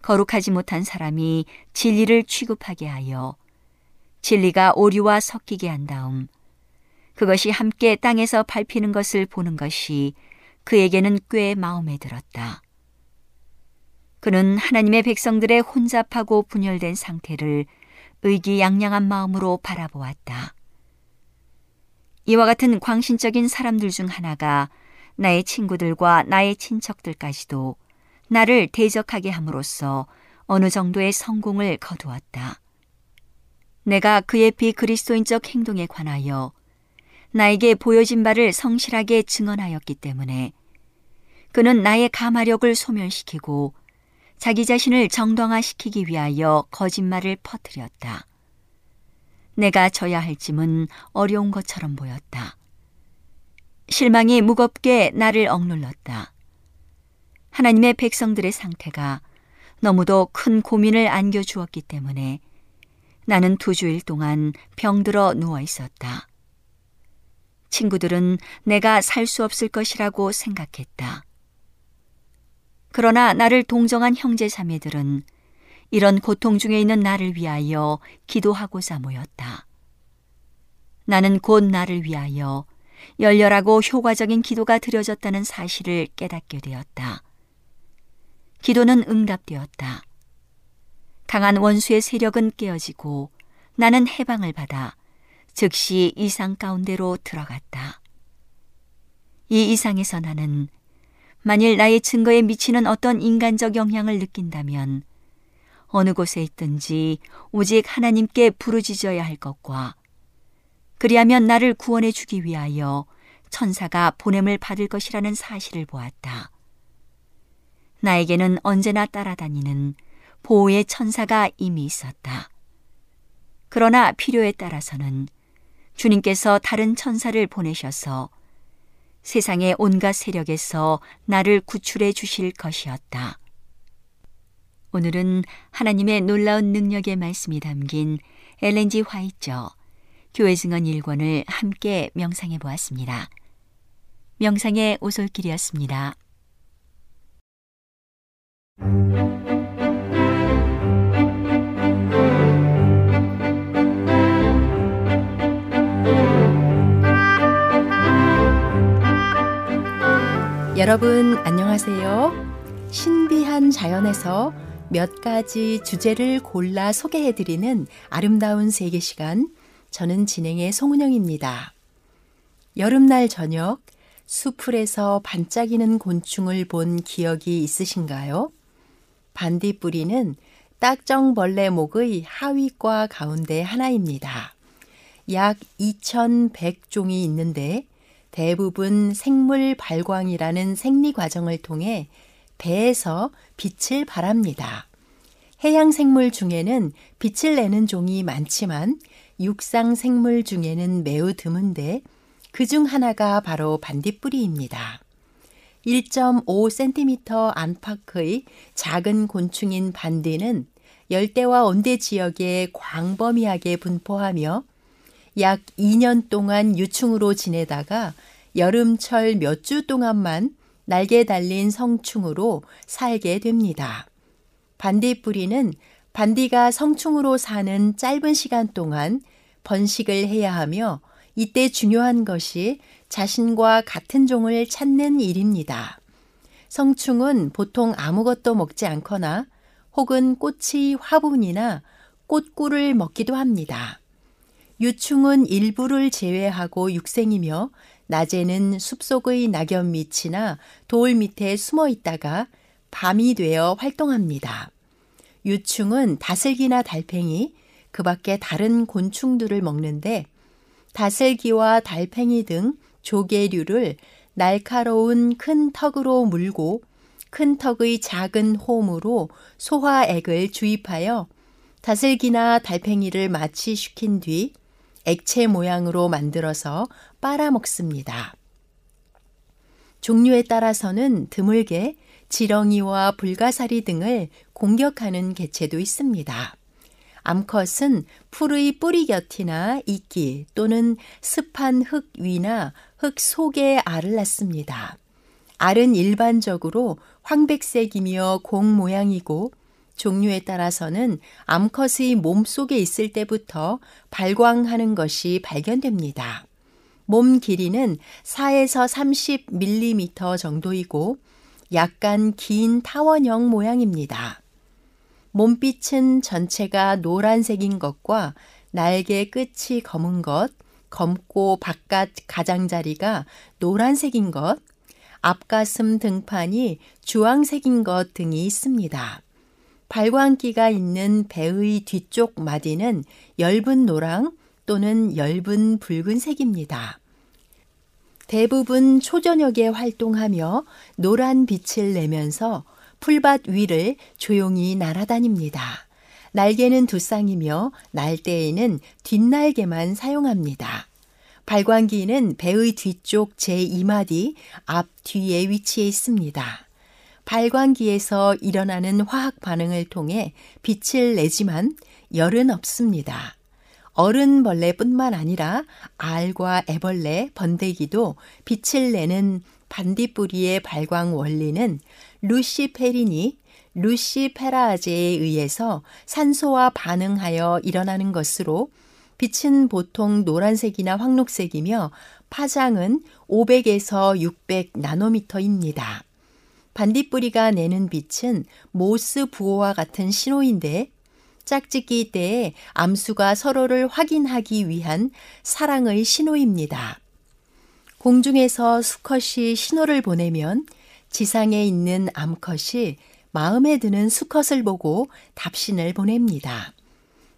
거룩하지 못한 사람이 진리를 취급하게 하여 진리가 오류와 섞이게 한 다음 그것이 함께 땅에서 밟히는 것을 보는 것이 그에게는 꽤 마음에 들었다. 그는 하나님의 백성들의 혼잡하고 분열된 상태를 의기양양한 마음으로 바라보았다. 이와 같은 광신적인 사람들 중 하나가 나의 친구들과 나의 친척들까지도 나를 대적하게 함으로써 어느 정도의 성공을 거두었다. 내가 그의 비그리스도인적 행동에 관하여 나에게 보여진 바를 성실하게 증언하였기 때문에 그는 나의 가마력을 소멸시키고 자기 자신을 정당화시키기 위하여 거짓말을 퍼뜨렸다. 내가 져야 할 짐은 어려운 것처럼 보였다. 실망이 무겁게 나를 억눌렀다. 하나님의 백성들의 상태가 너무도 큰 고민을 안겨주었기 때문에 나는 두 주일 동안 병들어 누워 있었다. 친구들은 내가 살 수 없을 것이라고 생각했다. 그러나 나를 동정한 형제 자매들은 이런 고통 중에 있는 나를 위하여 기도하고자 모였다. 나는 곧 나를 위하여 열렬하고 효과적인 기도가 드려졌다는 사실을 깨닫게 되었다. 기도는 응답되었다. 강한 원수의 세력은 깨어지고 나는 해방을 받아 즉시 이상 가운데로 들어갔다. 이 이상에서 나는 만일 나의 증거에 미치는 어떤 인간적 영향을 느낀다면 어느 곳에 있든지 오직 하나님께 부르짖어야 할 것과 그리하면 나를 구원해 주기 위하여 천사가 보냄을 받을 것이라는 사실을 보았다. 나에게는 언제나 따라다니는 보호의 천사가 이미 있었다. 그러나 필요에 따라서는 주님께서 다른 천사를 보내셔서 세상의 온갖 세력에서 나를 구출해 주실 것이었다. 오늘은 하나님의 놀라운 능력의 말씀이 담긴 엘렌지 화이처 교회 증언 1권을 함께 명상해 보았습니다. 명상의 오솔길이었습니다. 여러분 안녕하세요. 신비한 자연에서 몇 가지 주제를 골라 소개해드리는 아름다운 세계 시간. 저는 진행의 송은영입니다. 여름날 저녁 수풀에서 반짝이는 곤충을 본 기억이 있으신가요? 반딧불이는 딱정벌레 목의 하위과 가운데 하나입니다. 약 2100종이 있는데 대부분 생물 발광이라는 생리 과정을 통해 배에서 빛을 발합니다. 해양 생물 중에는 빛을 내는 종이 많지만 육상 생물 중에는 매우 드문데 그 중 하나가 바로 반딧불이입니다. 1.5cm 안팎의 작은 곤충인 반디는 열대와 온대 지역에 광범위하게 분포하며 약 2년 동안 유충으로 지내다가 여름철 몇 주 동안만 날개 달린 성충으로 살게 됩니다. 반딧불이는 반디가 성충으로 사는 짧은 시간 동안 번식을 해야 하며 이때 중요한 것이 자신과 같은 종을 찾는 일입니다. 성충은 보통 아무것도 먹지 않거나 혹은 꽃의 화분이나 꽃꿀을 먹기도 합니다. 유충은 일부를 제외하고 육생이며 낮에는 숲속의 낙엽 밑이나 돌 밑에 숨어 있다가 밤이 되어 활동합니다. 유충은 다슬기나 달팽이, 그 밖에 다른 곤충들을 먹는데 다슬기와 달팽이 등 조개류를 날카로운 큰 턱으로 물고 큰 턱의 작은 홈으로 소화액을 주입하여 다슬기나 달팽이를 마취시킨 뒤 액체 모양으로 만들어서 빨아먹습니다. 종류에 따라서는 드물게 지렁이와 불가사리 등을 공격하는 개체도 있습니다. 암컷은 풀의 뿌리 곁이나 이끼 또는 습한 흙 위나 흙 속에 알을 낳습니다. 알은 일반적으로 황백색이며 공 모양이고 종류에 따라서는 암컷의 몸 속에 있을 때부터 발광하는 것이 발견됩니다. 몸 길이는 4에서 30mm 정도이고 약간 긴 타원형 모양입니다. 몸빛은 전체가 노란색인 것과 날개 끝이 검은 것, 검고 바깥 가장자리가 노란색인 것, 앞가슴 등판이 주황색인 것 등이 있습니다. 발광기가 있는 배의 뒤쪽 마디는 엷은 노랑 또는 엷은 붉은색입니다. 대부분 초저녁에 활동하며 노란 빛을 내면서 풀밭 위를 조용히 날아다닙니다. 날개는 두 쌍이며 날 때에는 뒷날개만 사용합니다. 발광기는 배의 뒤쪽 제2마디 앞 뒤에 위치해 있습니다. 발광기에서 일어나는 화학 반응을 통해 빛을 내지만 열은 없습니다. 어른 벌레뿐만 아니라 알과 애벌레, 번데기도 빛을 내는 반딧불이의 발광 원리는 루시 페린이 루시 페라제에 의해서 산소와 반응하여 일어나는 것으로 빛은 보통 노란색이나 황록색이며 파장은 500에서 600 나노미터입니다. 반딧불이가 내는 빛은 모스 부호와 같은 신호인데 짝짓기 때에 암수가 서로를 확인하기 위한 사랑의 신호입니다. 공중에서 수컷이 신호를 보내면 지상에 있는 암컷이 마음에 드는 수컷을 보고 답신을 보냅니다.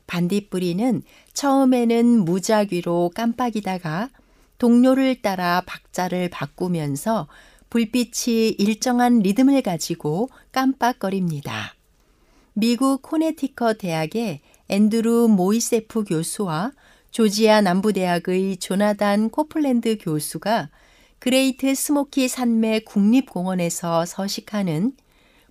반딧불이는 처음에는 무작위로 깜빡이다가 동료를 따라 박자를 바꾸면서 불빛이 일정한 리듬을 가지고 깜빡거립니다. 미국 코네티컷 대학의 앤드루 모이세프 교수와 조지아 남부대학의 조나단 코플랜드 교수가 그레이트 스모키 산맥 국립공원에서 서식하는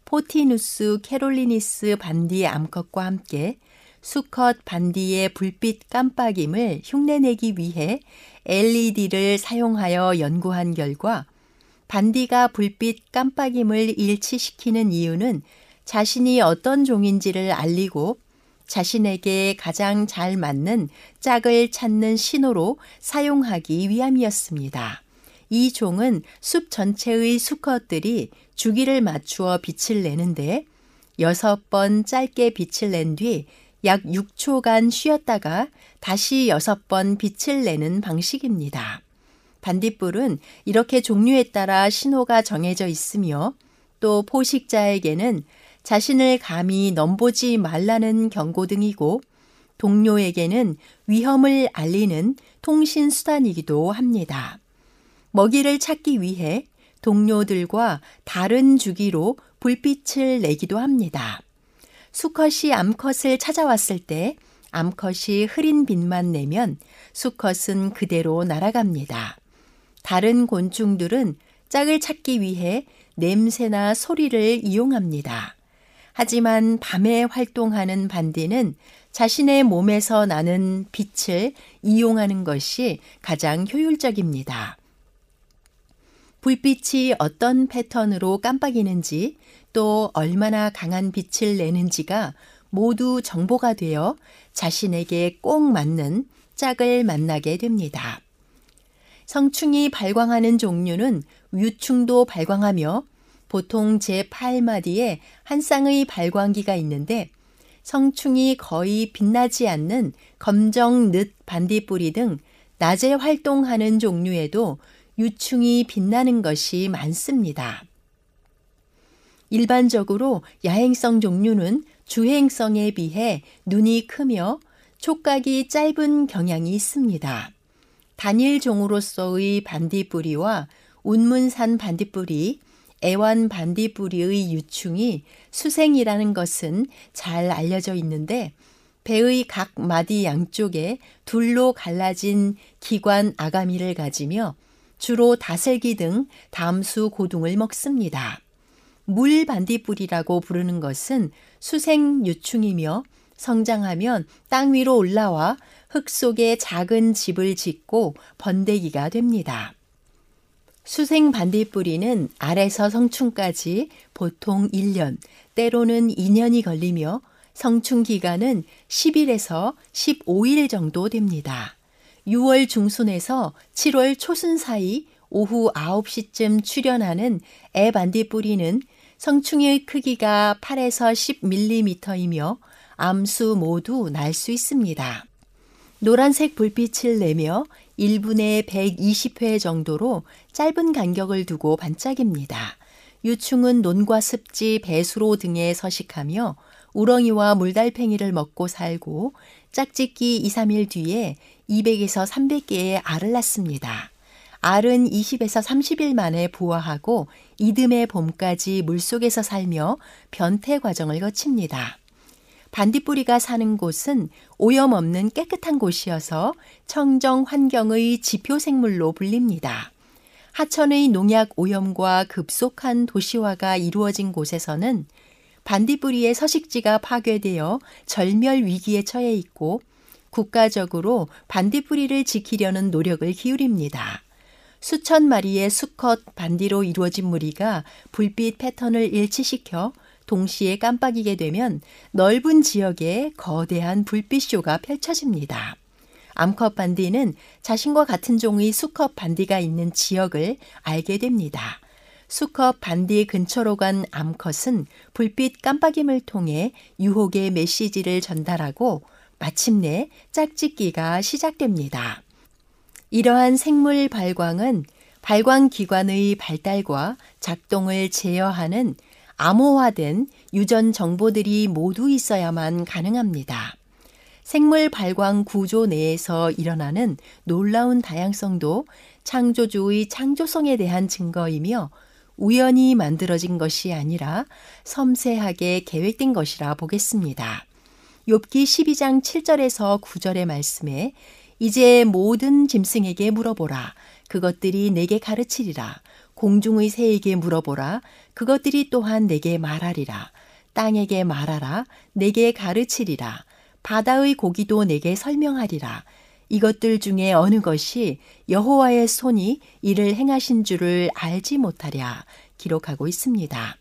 포티누스 캐롤리니스 반디 암컷과 함께 수컷 반디의 불빛 깜빡임을 흉내내기 위해 LED를 사용하여 연구한 결과 반디가 불빛 깜빡임을 일치시키는 이유는 자신이 어떤 종인지를 알리고 자신에게 가장 잘 맞는 짝을 찾는 신호로 사용하기 위함이었습니다. 이 종은 숲 전체의 수컷들이 주기를 맞추어 빛을 내는데 여섯 번 짧게 빛을 낸 뒤 약 6초간 쉬었다가 다시 여섯 번 빛을 내는 방식입니다. 반딧불은 이렇게 종류에 따라 신호가 정해져 있으며 또 포식자에게는 자신을 감히 넘보지 말라는 경고 등이고 동료에게는 위험을 알리는 통신 수단이기도 합니다. 먹이를 찾기 위해 동료들과 다른 주기로 불빛을 내기도 합니다. 수컷이 암컷을 찾아왔을 때 암컷이 흐린 빛만 내면 수컷은 그대로 날아갑니다. 다른 곤충들은 짝을 찾기 위해 냄새나 소리를 이용합니다. 하지만 밤에 활동하는 반디는 자신의 몸에서 나는 빛을 이용하는 것이 가장 효율적입니다. 불빛이 어떤 패턴으로 깜빡이는지 또 얼마나 강한 빛을 내는지가 모두 정보가 되어 자신에게 꼭 맞는 짝을 만나게 됩니다. 성충이 발광하는 종류는 유충도 발광하며 보통 제8마디에 한 쌍의 발광기가 있는데 성충이 거의 빛나지 않는 검정 늪 반딧불이 등 낮에 활동하는 종류에도 유충이 빛나는 것이 많습니다. 일반적으로 야행성 종류는 주행성에 비해 눈이 크며 촉각이 짧은 경향이 있습니다. 단일 종으로서의 반딧불이와 운문산 반딧불이 애완 반딧불이의 유충이 수생이라는 것은 잘 알려져 있는데 배의 각 마디 양쪽에 둘로 갈라진 기관 아가미를 가지며 주로 다슬기 등 담수 고둥을 먹습니다. 물 반딧불이라고 부르는 것은 수생 유충이며 성장하면 땅 위로 올라와 흙 속에 작은 집을 짓고 번데기가 됩니다. 수생 반딧불이는 알에서 성충까지 보통 1년, 때로는 2년이 걸리며 성충 기간은 10일에서 15일 정도 됩니다. 6월 중순에서 7월 초순 사이 오후 9시쯤 출현하는 애 반딧불이는 성충의 크기가 8에서 10mm이며 암수 모두 날 수 있습니다. 노란색 불빛을 내며 1분에 120회 정도로 짧은 간격을 두고 반짝입니다. 유충은 논과 습지, 배수로 등에 서식하며 우렁이와 물달팽이를 먹고 살고 짝짓기 2, 3일 뒤에 200에서 300개의 알을 낳습니다. 알은 20에서 30일 만에 부화하고 이듬해 봄까지 물속에서 살며 변태 과정을 거칩니다. 반딧불이가 사는 곳은 오염 없는 깨끗한 곳이어서 청정 환경의 지표 생물로 불립니다. 하천의 농약 오염과 급속한 도시화가 이루어진 곳에서는 반딧불이의 서식지가 파괴되어 절멸 위기에 처해 있고 국가적으로 반딧불이를 지키려는 노력을 기울입니다. 수천 마리의 수컷 반디로 이루어진 무리가 불빛 패턴을 일치시켜 동시에 깜빡이게 되면 넓은 지역에 거대한 불빛쇼가 펼쳐집니다. 암컷 반디는 자신과 같은 종의 수컷 반디가 있는 지역을 알게 됩니다. 수컷 반디 근처로 간 암컷은 불빛 깜빡임을 통해 유혹의 메시지를 전달하고 마침내 짝짓기가 시작됩니다. 이러한 생물 발광은 발광 기관의 발달과 작동을 제어하는 암호화된 유전 정보들이 모두 있어야만 가능합니다. 생물 발광 구조 내에서 일어나는 놀라운 다양성도 창조주의 창조성에 대한 증거이며 우연히 만들어진 것이 아니라 섬세하게 계획된 것이라 보겠습니다. 욥기 12장 7절에서 9절의 말씀에 이제 모든 짐승에게 물어보라. 그것들이 내게 가르치리라. 공중의 새에게 물어보라. 그것들이 또한 내게 말하리라. 땅에게 말하라. 내게 가르치리라. 바다의 고기도 내게 설명하리라. 이것들 중에 어느 것이 여호와의 손이 이를 행하신 줄을 알지 못하랴 기록하고 있습니다.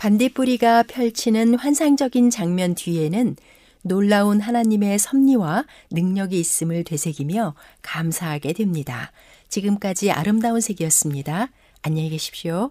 반딧불이가 펼치는 환상적인 장면 뒤에는 놀라운 하나님의 섭리와 능력이 있음을 되새기며 감사하게 됩니다. 지금까지 아름다운 색이었습니다. 안녕히 계십시오.